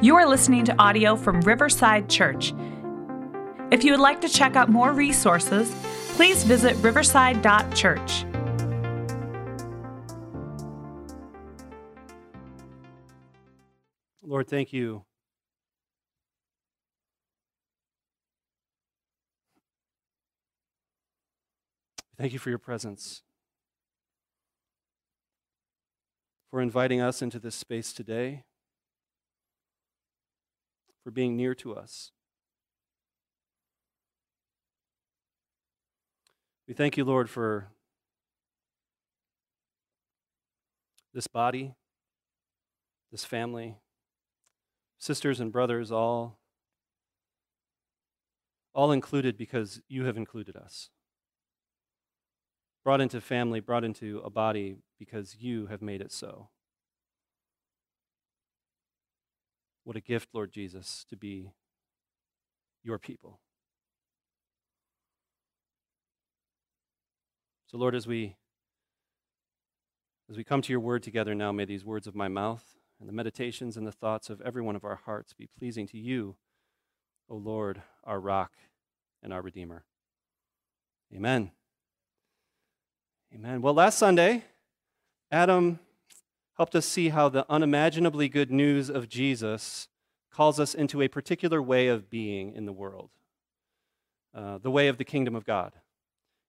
You are listening to audio from Riverside Church. If you would like to check out more resources, please visit riverside.church. Lord, thank you. Thank you for your presence, for inviting us into this space today, for being near to us. We thank you, Lord, for this body, this family, sisters and brothers, all, all included because you have included us. Brought into family, brought into a body because you have made it so. What a gift, Lord Jesus, to be your people. So, Lord, as we as we come to your word together now, may these words of my mouth and the meditations and the thoughts of every one of our hearts be pleasing to you, O Lord, our rock and our Redeemer. Amen. Amen. Well, last Sunday, Adam helped us see how the unimaginably good news of Jesus calls us into a particular way of being in the world, uh, the way of the kingdom of God.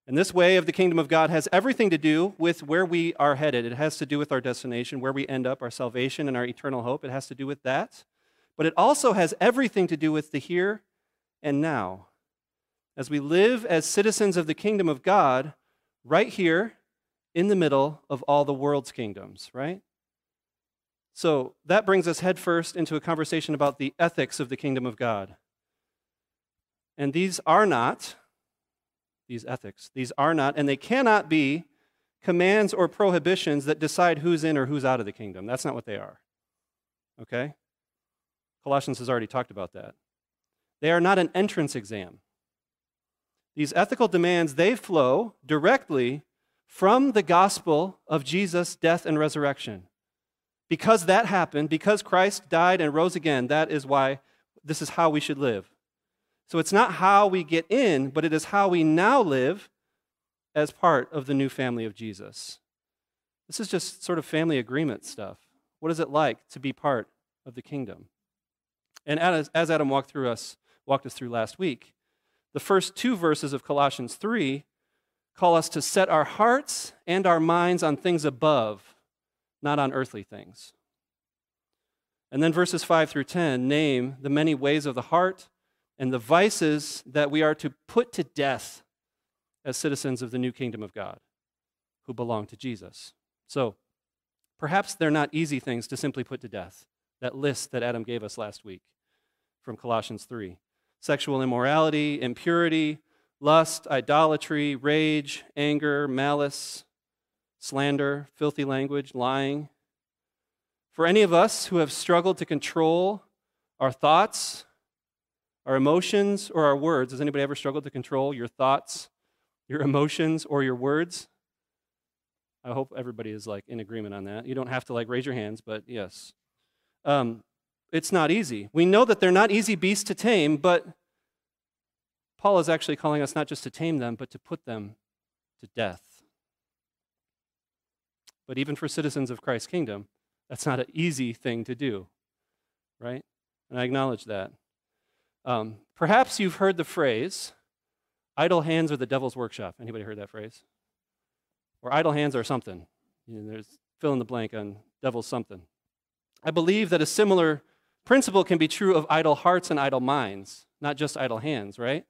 And this way of the kingdom of God has everything to do with where we are headed. It has to do with our destination, where we end up, our salvation and our eternal hope. It has to do with that. But it also has everything to do with the here and now. As we live as citizens of the kingdom of God, right here in the middle of all the world's kingdoms, right? So that brings us headfirst into a conversation about the ethics of the kingdom of God. And these are not these ethics. These are not, and they cannot be, commands or prohibitions that decide who's in or who's out of the kingdom. That's not what they are. Okay? Colossians has already talked about that. They are not an entrance exam. These ethical demands, they flow directly from the gospel of Jesus' death and resurrection. Because that happened, because Christ died and rose again, that is why this is how we should live. So it's not how we get in, but it is how we now live as part of the new family of Jesus. This is just sort of family agreement stuff. What is it like to be part of the kingdom? And as, Adam walked through us, walked us through last week, the first two verses of Colossians 3 call us to set our hearts and our minds on things above, not on earthly things. And then verses 5 through 10 name the many ways of the heart and the vices that we are to put to death as citizens of the new kingdom of God who belong to Jesus. So, perhaps they're not easy things to simply put to death. That list that Adam gave us last week from Colossians 3 sexual immorality, impurity, lust, idolatry, rage, anger, malice, slander, filthy language, lying. For any of us who have struggled to control our thoughts, our emotions or our words. Has anybody ever struggled to control your thoughts, your emotions, or your words? I hope everybody is like in agreement on that. You don't have to like raise your hands, but yes. Um, it's not easy. We know that they're not easy beasts to tame, but Paul is actually calling us not just to tame them, but to put them to death. But even for citizens of Christ's kingdom, that's not an easy thing to do, right? And I acknowledge that. Um, perhaps you've heard the phrase, idle hands are the devil's workshop. Anybody heard that phrase? Or idle hands are something. You know, there's fill in the blank on devil's something. I believe that a similar principle can be true of idle hearts and idle minds, not just idle hands, right?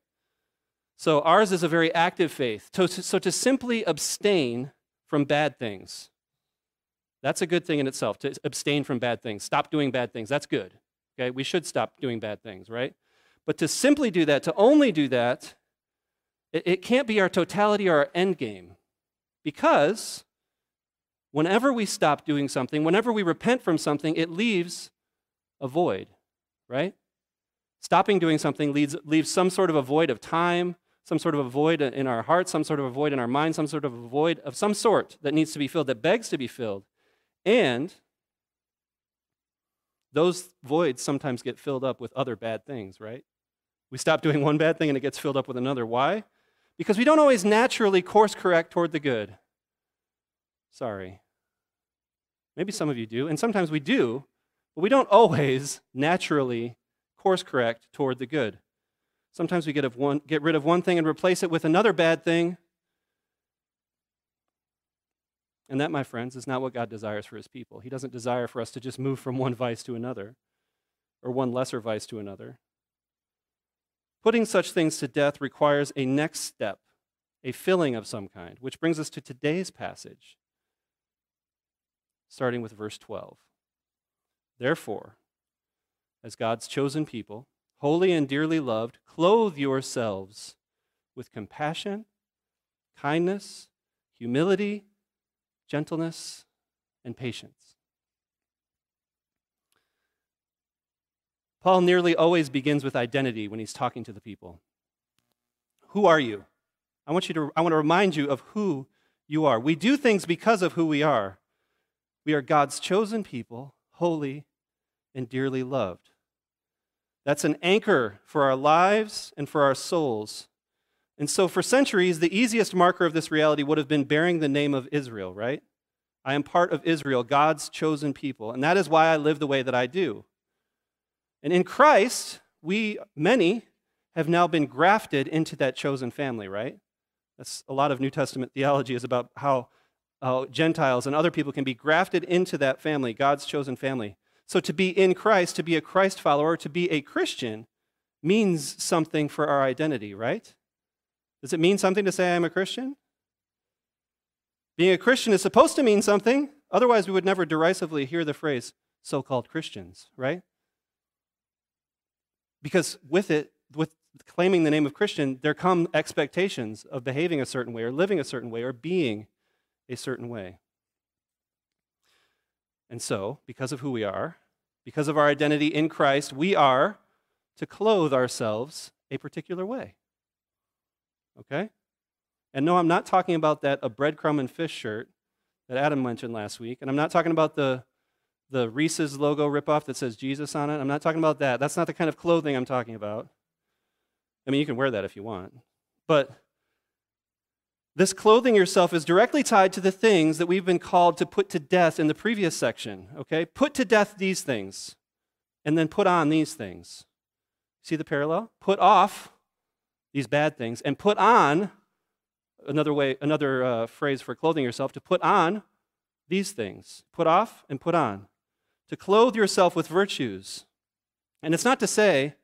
So ours is a very active faith. So to, so to simply abstain from bad things, that's a good thing in itself, to abstain from bad things. Stop doing bad things. That's good. Okay? We should stop doing bad things, right? But to simply do that, to only do that, it, it can't be our totality or our end game. Because whenever we stop doing something, whenever we repent from something, it leaves a void, right? Stopping doing something leaves, leaves some sort of a void of time, some sort of a void in our hearts, some sort of a void in our mind, some sort of a void of some sort that needs to be filled, that begs to be filled. And those voids sometimes get filled up with other bad things, right? We stop doing one bad thing and it gets filled up with another. Why? Because we don't always naturally course correct toward the good. Sorry. Maybe some of you do, and sometimes we do, but we don't always naturally course correct toward the good. Sometimes we get, of one, get rid of one thing and replace it with another bad thing. And that, my friends, is not what God desires for his people. He doesn't desire for us to just move from one vice to another or one lesser vice to another. Putting such things to death requires a next step, a filling of some kind, which brings us to today's passage, starting with verse 12. Therefore, as God's chosen people, holy and dearly loved, clothe yourselves with compassion, kindness, humility, gentleness, and patience. Paul nearly always begins with identity when he's talking to the people. Who are you? I want you to I want to remind you of who you are. We do things because of who we are. We are God's chosen people, holy and dearly loved. That's an anchor for our lives and for our souls. And so, for centuries, the easiest marker of this reality would have been bearing the name of Israel, right? I am part of Israel, God's chosen people. And that is why I live the way that I do. And in Christ, we, many, have now been grafted into that chosen family, right? That's a lot of New Testament theology is about how, how Gentiles and other people can be grafted into that family, God's chosen family. So to be in Christ, to be a Christ follower, to be a Christian means something for our identity, right? Does it mean something to say I'm a Christian? Being a Christian is supposed to mean something. Otherwise, we would never derisively hear the phrase so called Christians, right? Because with it, with claiming the name of Christian, there come expectations of behaving a certain way or living a certain way or being a certain way. And so, because of who we are, because of our identity in Christ, we are to clothe ourselves a particular way. Okay? And no, I'm not talking about that a breadcrumb and fish shirt that Adam mentioned last week. And I'm not talking about the the Reese's logo ripoff that says Jesus on it. I'm not talking about that. That's not the kind of clothing I'm talking about. I mean, you can wear that if you want. But this clothing yourself is directly tied to the things that we've been called to put to death in the previous section, okay? Put to death these things, and then put on these things. See the parallel? Put off these bad things, and put on another way, another uh, phrase for clothing yourself, to put on these things. Put off and put on to clothe yourself with virtues. And it's not to say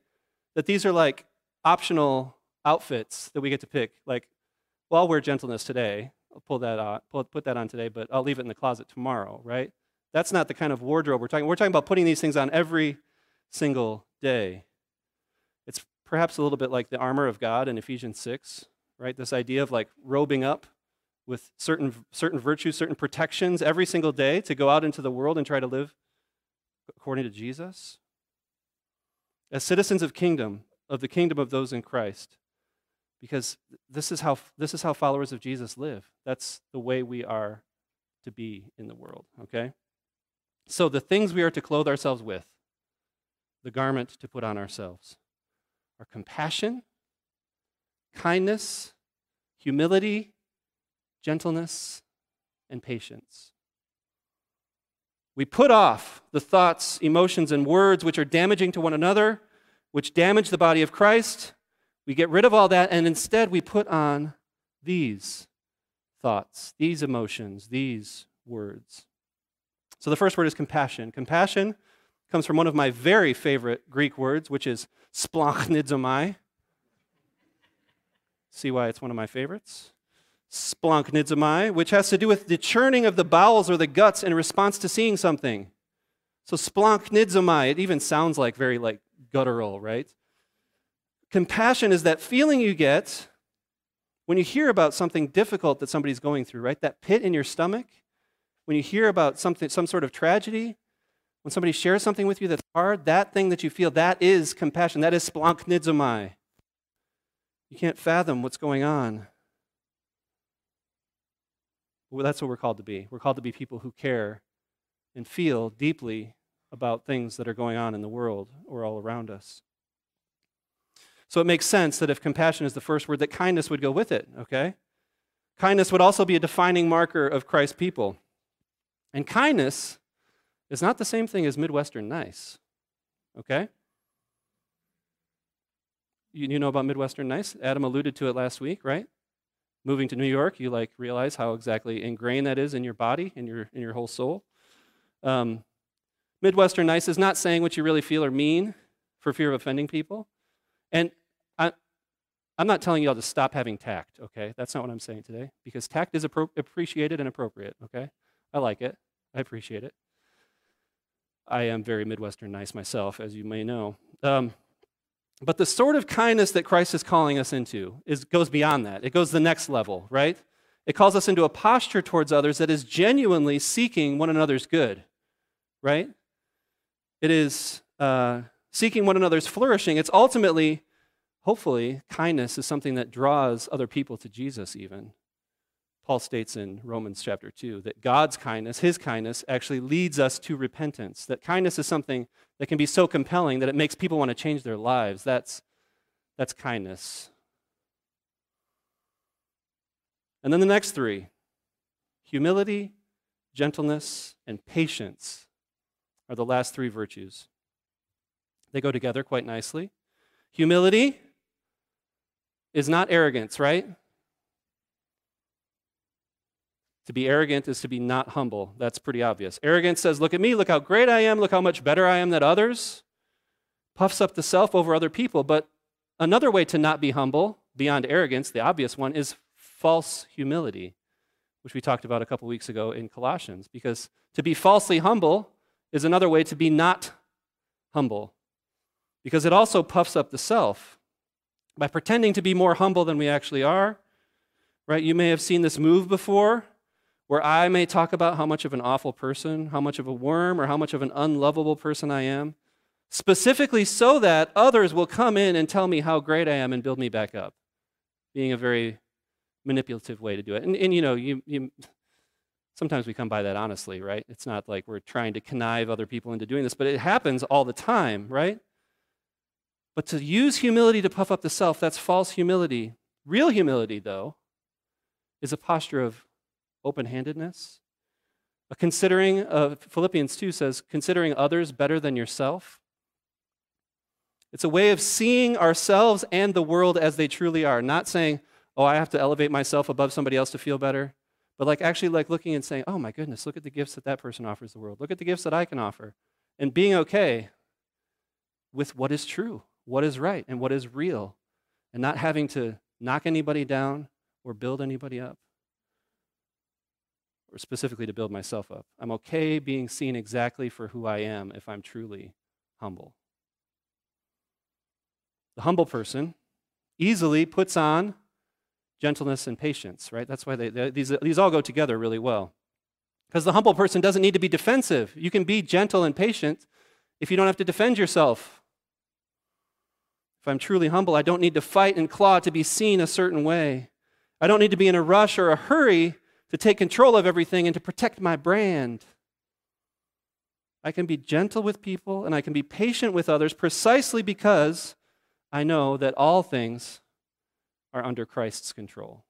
that these are like optional outfits that we get to pick. Like, well, I'll wear gentleness today. I'll pull that out, pull, put that on today, but I'll leave it in the closet tomorrow, right? That's not the kind of wardrobe we're talking. We're talking about putting these things on every single day. Perhaps a little bit like the armor of God in Ephesians 6, right? This idea of like robing up with certain, certain virtues, certain protections every single day to go out into the world and try to live according to Jesus? As citizens of kingdom, of the kingdom of those in Christ. Because this is how this is how followers of Jesus live. That's the way we are to be in the world, okay? So the things we are to clothe ourselves with, the garment to put on ourselves, are compassion, kindness, humility, gentleness, and patience. We put off the thoughts, emotions, and words which are damaging to one another, which damage the body of Christ. We get rid of all that, and instead we put on these thoughts, these emotions, these words. So the first word is compassion. Compassion comes from one of my very favorite Greek words, which is splanchnizomai. See why it's one of my favorites? splanchnizomai, which has to do with the churning of the bowels or the guts in response to seeing something. So splanchnizomai, it even sounds like very like guttural, right? Compassion is that feeling you get when you hear about something difficult that somebody's going through, right? That pit in your stomach. When you hear about something, some sort of tragedy, when somebody shares something with you that's hard, that thing that you feel, that is compassion. That is splanchnizomai. You can't fathom what's going on. Well, that's what we're called to be. We're called to be people who care and feel deeply about things that are going on in the world or all around us. So it makes sense that if compassion is the first word, that kindness would go with it, okay? Kindness would also be a defining marker of Christ's people. And kindness is not the same thing as Midwestern nice, okay? You, you know about Midwestern nice? Adam alluded to it last week, right? Moving to New York, you like realize how exactly ingrained that is in your body, in your, in your whole soul. Um, Midwestern nice is not saying what you really feel or mean for fear of offending people. And I, I'm not telling you all to stop having tact, okay? That's not what I'm saying today, because tact is appro- appreciated and appropriate, okay? I like it, I appreciate it. I am very Midwestern nice myself, as you may know. Um, but the sort of kindness that Christ is calling us into is, goes beyond that. It goes the next level, right? It calls us into a posture towards others that is genuinely seeking one another's good, right? It is uh, seeking one another's flourishing. It's ultimately hopefully, kindness is something that draws other people to Jesus, even. Paul states in Romans chapter 2 that God's kindness, his kindness, actually leads us to repentance. That kindness is something that can be so compelling that it makes people want to change their lives. That's, that's kindness. And then the next three humility, gentleness, and patience are the last three virtues. They go together quite nicely. Humility is not arrogance, right? To be arrogant is to be not humble. That's pretty obvious. Arrogance says, Look at me, look how great I am, look how much better I am than others. Puffs up the self over other people. But another way to not be humble, beyond arrogance, the obvious one, is false humility, which we talked about a couple weeks ago in Colossians. Because to be falsely humble is another way to be not humble, because it also puffs up the self by pretending to be more humble than we actually are. Right? You may have seen this move before where I may talk about how much of an awful person, how much of a worm, or how much of an unlovable person I am, specifically so that others will come in and tell me how great I am and build me back up. Being a very manipulative way to do it. And, and you know, you, you, sometimes we come by that honestly, right? It's not like we're trying to connive other people into doing this, but it happens all the time, right? But to use humility to puff up the self, that's false humility. Real humility, though, is a posture of open handedness. Considering, uh, Philippians 2 says, considering others better than yourself. It's a way of seeing ourselves and the world as they truly are, not saying, oh, I have to elevate myself above somebody else to feel better, but like actually like looking and saying, oh my goodness, look at the gifts that that person offers the world. Look at the gifts that I can offer. And being okay with what is true what is right and what is real, and not having to knock anybody down or build anybody up, or specifically to build myself up. I'm okay being seen exactly for who I am if I'm truly humble. The humble person easily puts on gentleness and patience, right? That's why they, they, these, these all go together really well. Because the humble person doesn't need to be defensive. You can be gentle and patient if you don't have to defend yourself. If I'm truly humble, I don't need to fight and claw to be seen a certain way. I don't need to be in a rush or a hurry to take control of everything and to protect my brand. I can be gentle with people and I can be patient with others precisely because I know that all things are under Christ's control.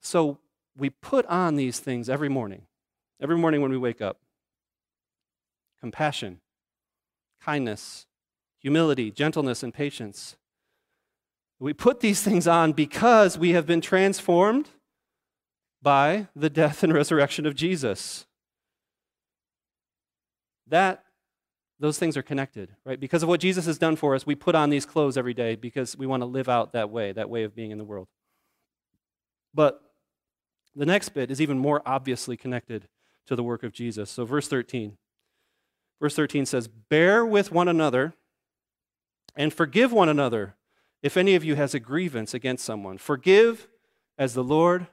So we put on these things every morning, every morning when we wake up compassion, kindness, humility, gentleness, and patience. We put these things on because we have been transformed by the death and resurrection of Jesus. That those things are connected, right? Because of what Jesus has done for us, we put on these clothes every day because we want to live out that way, that way of being in the world. But the next bit is even more obviously connected to the work of Jesus. So, verse 13. Verse 13 says, Bear with one another and forgive one another if any of you has a grievance against someone. Forgive as the Lord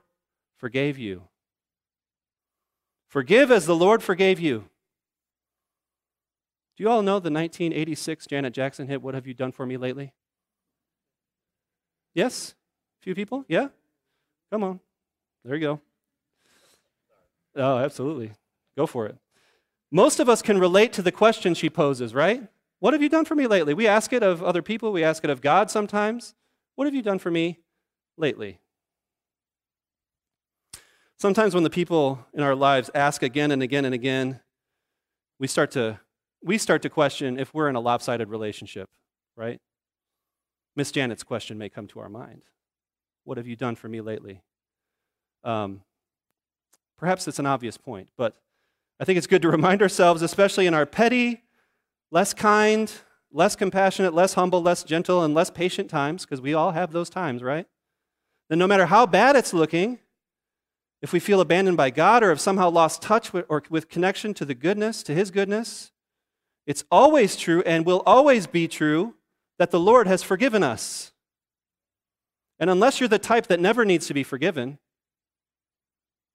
forgave you. Forgive as the Lord forgave you. Do you all know the 1986 Janet Jackson hit, What Have You Done For Me Lately? Yes? A few people? Yeah? Come on. There you go. Oh, absolutely. Go for it. Most of us can relate to the question she poses, right? What have you done for me lately? We ask it of other people, we ask it of God sometimes. What have you done for me lately? Sometimes when the people in our lives ask again and again and again, we start to we start to question if we're in a lopsided relationship, right? Miss Janet's question may come to our mind. What have you done for me lately? Um, perhaps it's an obvious point, but I think it's good to remind ourselves, especially in our petty, less kind, less compassionate, less humble, less gentle, and less patient times, because we all have those times, right? Then no matter how bad it's looking, if we feel abandoned by God or have somehow lost touch with, or with connection to the goodness, to His goodness, it's always true and will always be true that the Lord has forgiven us. And unless you're the type that never needs to be forgiven,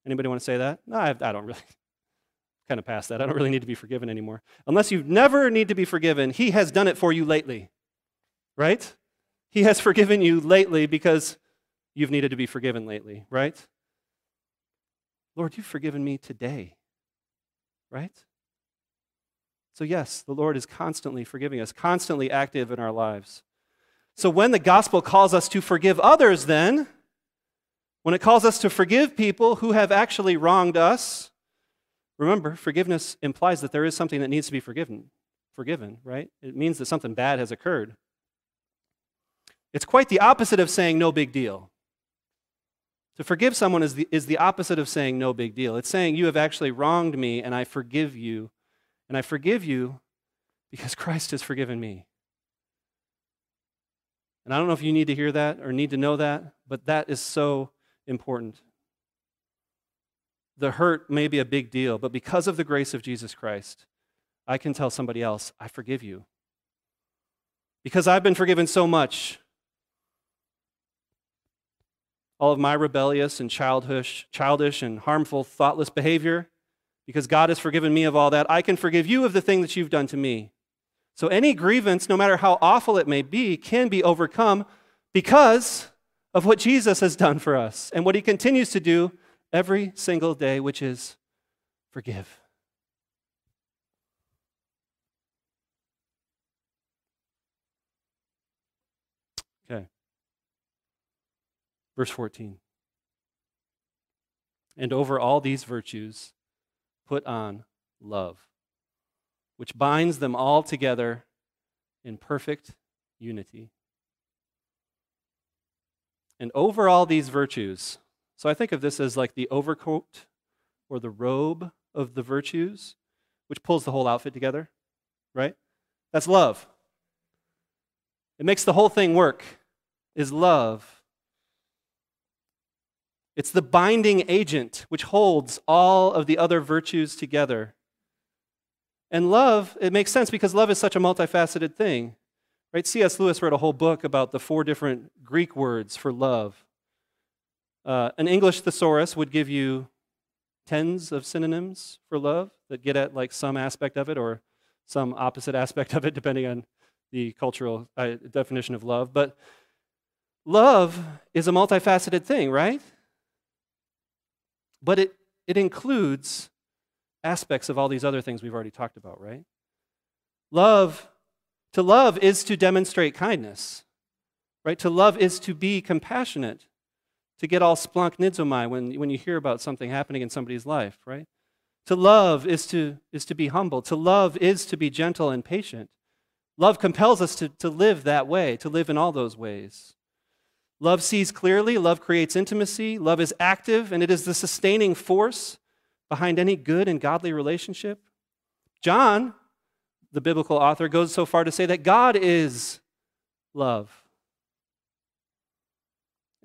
anybody want to say that? No, I, I don't really. Kind of past that. I don't really need to be forgiven anymore. Unless you never need to be forgiven, He has done it for you lately, right? He has forgiven you lately because you've needed to be forgiven lately, right? Lord, you've forgiven me today, right? So, yes, the Lord is constantly forgiving us, constantly active in our lives. So when the gospel calls us to forgive others, then, when it calls us to forgive people who have actually wronged us, remember, forgiveness implies that there is something that needs to be forgiven, forgiven, right? It means that something bad has occurred. It's quite the opposite of saying no big deal. To forgive someone is the, is the opposite of saying no big deal. It's saying you have actually wronged me and I forgive you. And I forgive you because Christ has forgiven me. And I don't know if you need to hear that or need to know that, but that is so important. The hurt may be a big deal, but because of the grace of Jesus Christ, I can tell somebody else, I forgive you. Because I've been forgiven so much, all of my rebellious and childish, childish and harmful, thoughtless behavior, because God has forgiven me of all that, I can forgive you of the thing that you've done to me. So any grievance, no matter how awful it may be, can be overcome because of what Jesus has done for us and what he continues to do every single day, which is forgive. Okay. Verse 14. And over all these virtues, put on love which binds them all together in perfect unity. And over all these virtues, so I think of this as like the overcoat or the robe of the virtues, which pulls the whole outfit together, right? That's love. It makes the whole thing work, is love. It's the binding agent which holds all of the other virtues together. And love, it makes sense because love is such a multifaceted thing. Right? C.S. Lewis wrote a whole book about the four different Greek words for love. Uh, an English thesaurus would give you tens of synonyms for love that get at like some aspect of it or some opposite aspect of it, depending on the cultural uh, definition of love. But love is a multifaceted thing, right? But it, it includes aspects of all these other things we've already talked about, right? Love, to love is to demonstrate kindness, right? To love is to be compassionate, to get all splanchnizomai when, when you hear about something happening in somebody's life, right? To love is to, is to be humble. To love is to be gentle and patient. Love compels us to, to live that way, to live in all those ways. Love sees clearly, love creates intimacy, love is active, and it is the sustaining force behind any good and godly relationship? John, the biblical author, goes so far to say that God is love.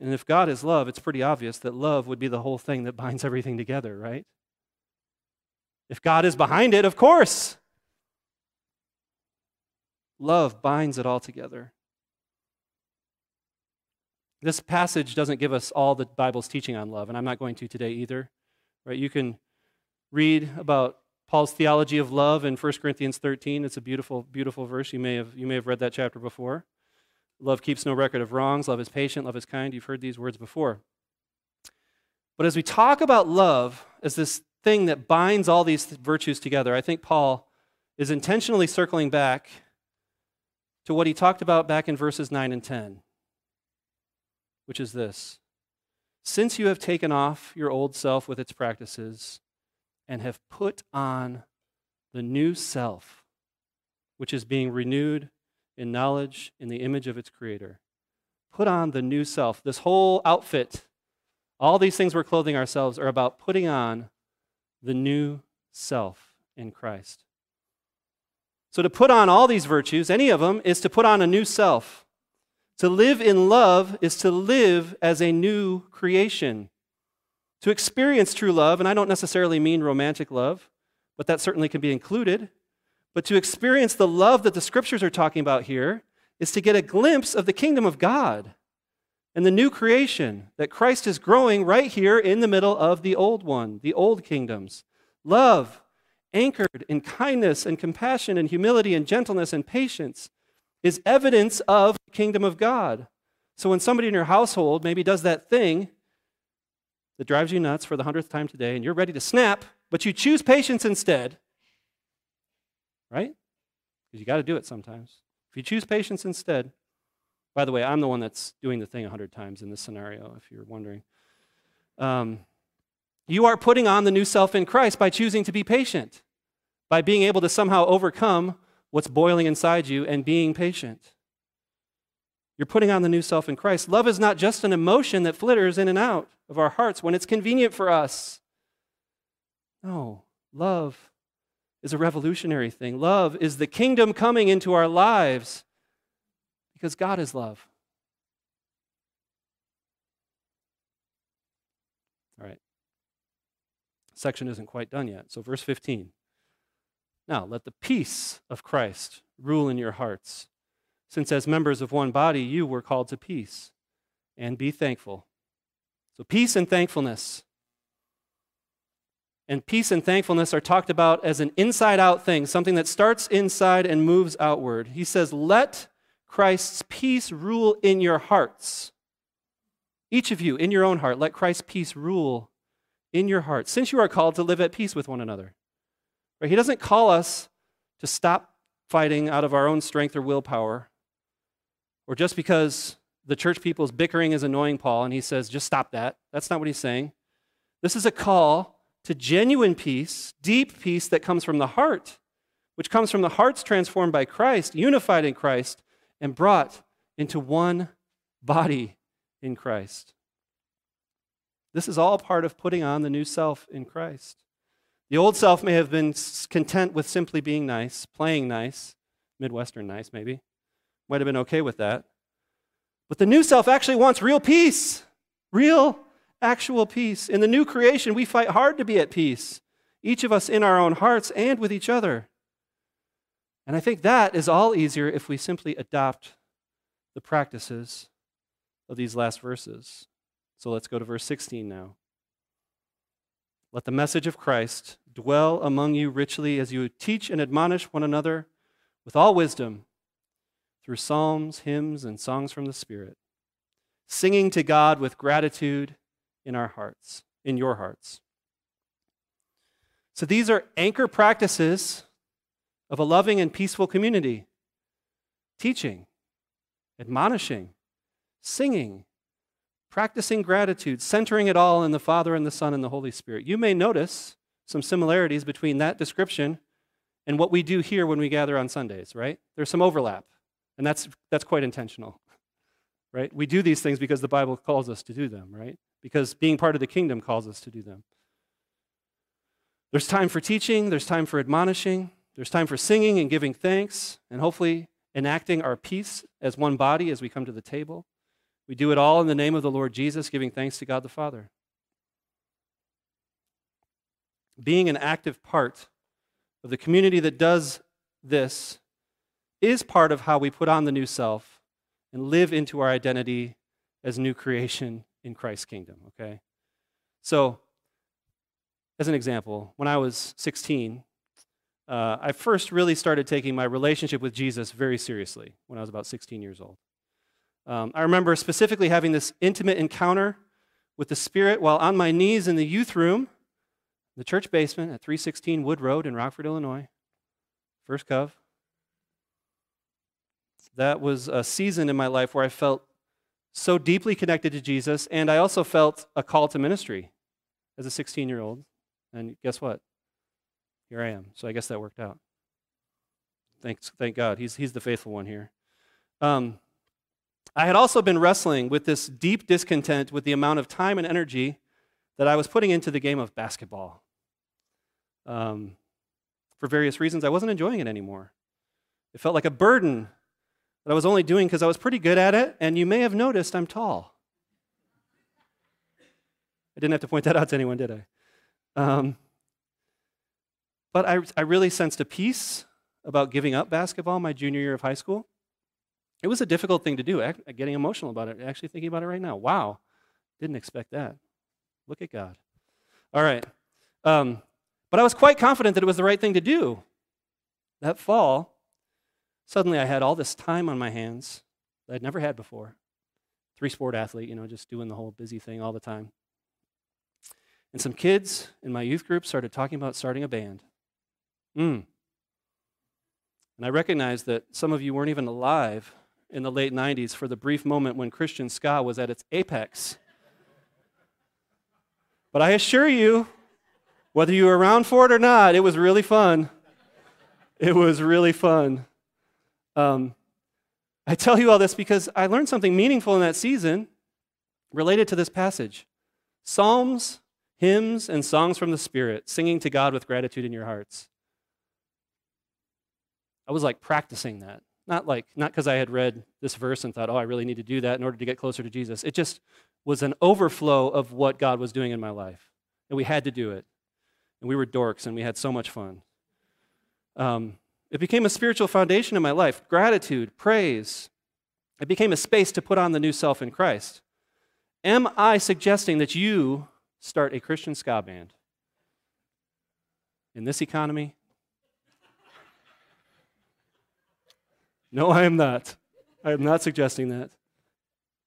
And if God is love, it's pretty obvious that love would be the whole thing that binds everything together, right? If God is behind it, of course. Love binds it all together. This passage doesn't give us all the Bible's teaching on love, and I'm not going to today either. Right? You can read about Paul's theology of love in 1 Corinthians 13. It's a beautiful, beautiful verse. You may have, you may have read that chapter before. Love keeps no record of wrongs. Love is patient. Love is kind. You've heard these words before. But as we talk about love as this thing that binds all these virtues together, I think Paul is intentionally circling back to what he talked about back in verses 9 and 10, which is this Since you have taken off your old self with its practices and have put on the new self, which is being renewed in knowledge in the image of its creator. Put on the new self. This whole outfit, all these things we're clothing ourselves are about putting on the new self in Christ. So, to put on all these virtues, any of them, is to put on a new self. To live in love is to live as a new creation. To experience true love, and I don't necessarily mean romantic love, but that certainly can be included. But to experience the love that the scriptures are talking about here is to get a glimpse of the kingdom of God and the new creation that Christ is growing right here in the middle of the old one, the old kingdoms. Love, anchored in kindness and compassion and humility and gentleness and patience, is evidence of the kingdom of God. So when somebody in your household maybe does that thing that drives you nuts for the hundredth time today and you're ready to snap, but you choose patience instead, right? Because you got to do it sometimes. If you choose patience instead, by the way, I'm the one that's doing the thing a hundred times in this scenario, if you're wondering. Um, you are putting on the new self in Christ by choosing to be patient, by being able to somehow overcome what's boiling inside you and being patient. You're putting on the new self in Christ. Love is not just an emotion that flitters in and out of our hearts when it's convenient for us. No, love is a revolutionary thing. Love is the kingdom coming into our lives because God is love. All right. Section isn't quite done yet. So, verse 15. Now, let the peace of Christ rule in your hearts, since as members of one body you were called to peace, and be thankful. So, peace and thankfulness and peace and thankfulness are talked about as an inside out thing, something that starts inside and moves outward. He says, Let Christ's peace rule in your hearts. Each of you, in your own heart, let Christ's peace rule in your heart, since you are called to live at peace with one another. Right? He doesn't call us to stop fighting out of our own strength or willpower, or just because the church people's bickering is annoying Paul, and he says, just stop that. That's not what he's saying. This is a call to genuine peace, deep peace that comes from the heart, which comes from the hearts transformed by Christ, unified in Christ, and brought into one body in Christ. This is all part of putting on the new self in Christ. The old self may have been content with simply being nice, playing nice, Midwestern nice maybe, might have been okay with that. But the new self actually wants real peace, real actual peace. In the new creation, we fight hard to be at peace, each of us in our own hearts and with each other. And I think that is all easier if we simply adopt the practices of these last verses. So let's go to verse 16 now. Let the message of Christ dwell among you richly as you teach and admonish one another with all wisdom through psalms, hymns, and songs from the Spirit, singing to God with gratitude in our hearts, in your hearts. So these are anchor practices of a loving and peaceful community teaching, admonishing, singing, practicing gratitude, centering it all in the Father and the Son and the Holy Spirit. You may notice some similarities between that description and what we do here when we gather on Sundays, right? There's some overlap, and that's, that's quite intentional, right? We do these things because the Bible calls us to do them, right? because being part of the kingdom calls us to do them. There's time for teaching, there's time for admonishing, there's time for singing and giving thanks, and hopefully enacting our peace as one body as we come to the table. We do it all in the name of the Lord Jesus, giving thanks to God the Father. Being an active part of the community that does this is part of how we put on the new self and live into our identity as new creation in Christ's kingdom, okay? So, as an example, when I was 16, uh, I first really started taking my relationship with Jesus very seriously when I was about 16 years old. Um, I remember specifically having this intimate encounter with the Spirit while on my knees in the youth room the church basement at 316 Wood Road in Rockford, Illinois. First Cove. That was a season in my life where I felt so deeply connected to Jesus, and I also felt a call to ministry as a 16 year old. And guess what? Here I am. So I guess that worked out. Thanks, thank God. He's, he's the faithful one here. Um, I had also been wrestling with this deep discontent with the amount of time and energy that I was putting into the game of basketball. Um, for various reasons, I wasn't enjoying it anymore. It felt like a burden that I was only doing because I was pretty good at it, and you may have noticed I'm tall. I didn't have to point that out to anyone, did I? Um, but I, I really sensed a peace about giving up basketball my junior year of high school. It was a difficult thing to do, getting emotional about it, actually thinking about it right now. Wow, didn't expect that. Look at God. All right. Um, but I was quite confident that it was the right thing to do. That fall, suddenly I had all this time on my hands that I'd never had before. Three sport athlete, you know, just doing the whole busy thing all the time. And some kids in my youth group started talking about starting a band. Mm. And I recognized that some of you weren't even alive in the late 90s for the brief moment when Christian ska was at its apex. But I assure you, whether you were around for it or not, it was really fun. It was really fun. Um, I tell you all this because I learned something meaningful in that season related to this passage. Psalms, hymns, and songs from the Spirit, singing to God with gratitude in your hearts. I was like practicing that. Not like, not because I had read this verse and thought, oh, I really need to do that in order to get closer to Jesus. It just was an overflow of what God was doing in my life. And we had to do it. And we were dorks and we had so much fun. Um, it became a spiritual foundation in my life gratitude, praise. It became a space to put on the new self in Christ. Am I suggesting that you start a Christian ska band? In this economy? No, I am not. I am not suggesting that.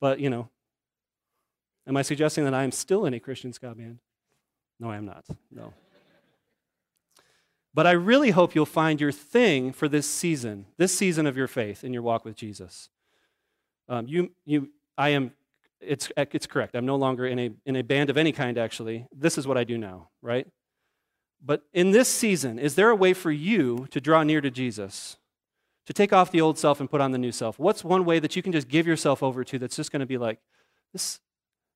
But, you know, am I suggesting that I am still in a Christian ska band? No, I am not. No. But I really hope you'll find your thing for this season, this season of your faith in your walk with Jesus. Um, you, you, I am, it's, it's correct. I'm no longer in a, in a band of any kind, actually. This is what I do now, right? But in this season, is there a way for you to draw near to Jesus? to take off the old self and put on the new self? What's one way that you can just give yourself over to that's just going to be like this,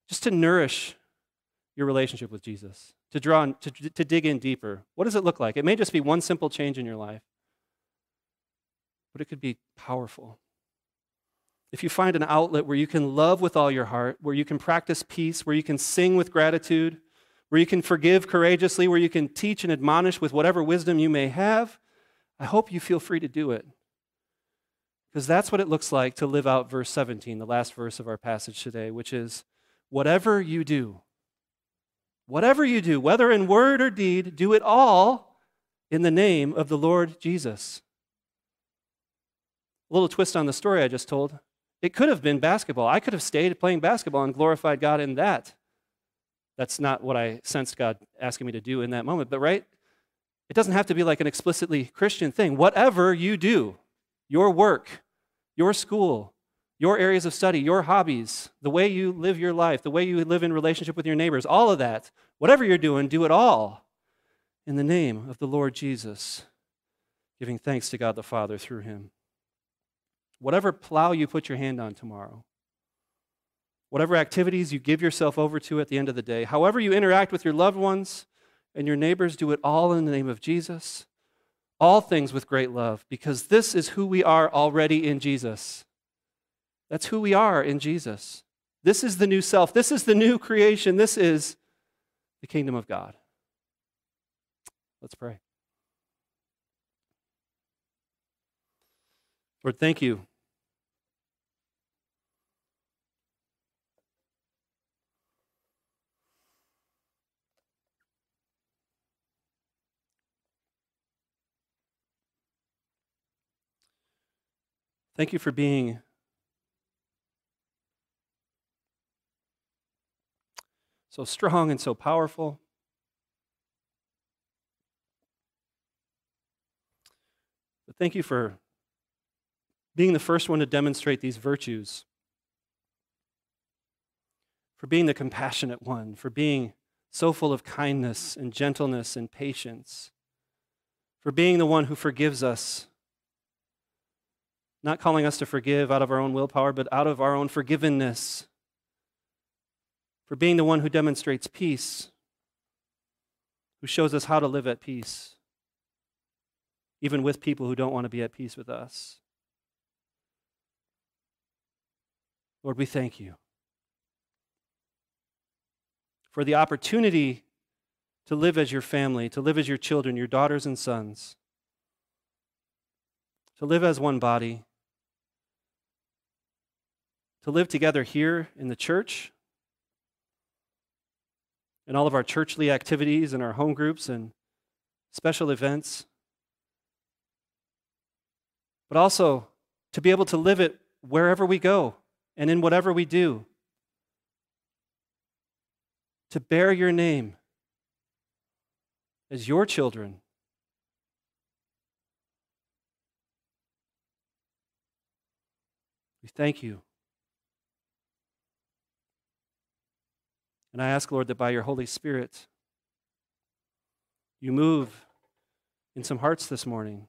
just to nourish your relationship with Jesus, to draw, to, to dig in deeper? What does it look like? It may just be one simple change in your life, but it could be powerful. If you find an outlet where you can love with all your heart, where you can practice peace, where you can sing with gratitude, where you can forgive courageously, where you can teach and admonish with whatever wisdom you may have, I hope you feel free to do it. Because that's what it looks like to live out verse 17, the last verse of our passage today, which is whatever you do, whatever you do, whether in word or deed, do it all in the name of the Lord Jesus. A little twist on the story I just told. It could have been basketball. I could have stayed playing basketball and glorified God in that. That's not what I sensed God asking me to do in that moment. But, right? It doesn't have to be like an explicitly Christian thing. Whatever you do, your work, your school, your areas of study, your hobbies, the way you live your life, the way you live in relationship with your neighbors, all of that, whatever you're doing, do it all in the name of the Lord Jesus, giving thanks to God the Father through him. Whatever plow you put your hand on tomorrow, whatever activities you give yourself over to at the end of the day, however you interact with your loved ones and your neighbors, do it all in the name of Jesus all things with great love, because this is who we are already in Jesus. That's who we are in Jesus. This is the new self. This is the new creation. This is the kingdom of God. Let's pray. Lord, thank you Thank you for being so strong and so powerful. But thank you for being the first one to demonstrate these virtues, for being the compassionate one, for being so full of kindness and gentleness and patience, for being the one who forgives us, not calling us to forgive out of our own willpower, but out of our own forgiveness for being the one who demonstrates peace, who shows us how to live at peace, even with people who don't want to be at peace with us. Lord, we thank you for the opportunity to live as your family, to live as your children, your daughters and sons, to live as one body, to live together here in the church, in all of our churchly activities and our home groups and special events, but also to be able to live it wherever we go and in whatever we do, to bear your name as your children. We thank you. And I ask, Lord, that by your Holy Spirit, you move in some hearts this morning.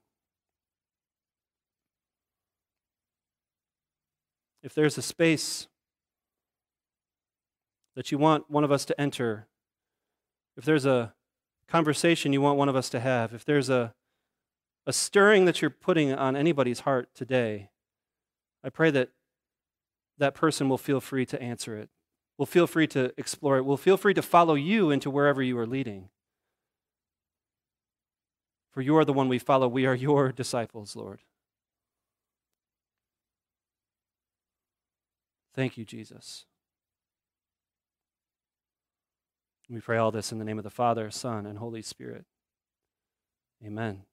if there's a space that you want one of us to enter, if there's a conversation you want one of us to have, if there's a, a stirring that you're putting on anybody's heart today, I pray that that person will feel free to answer it, will feel free to explore it, We'll feel free to follow you into wherever you are leading. For you are the one we follow. We are your disciples, Lord. Thank you, Jesus. We pray all this in the name of the Father, Son, and Holy Spirit. Amen.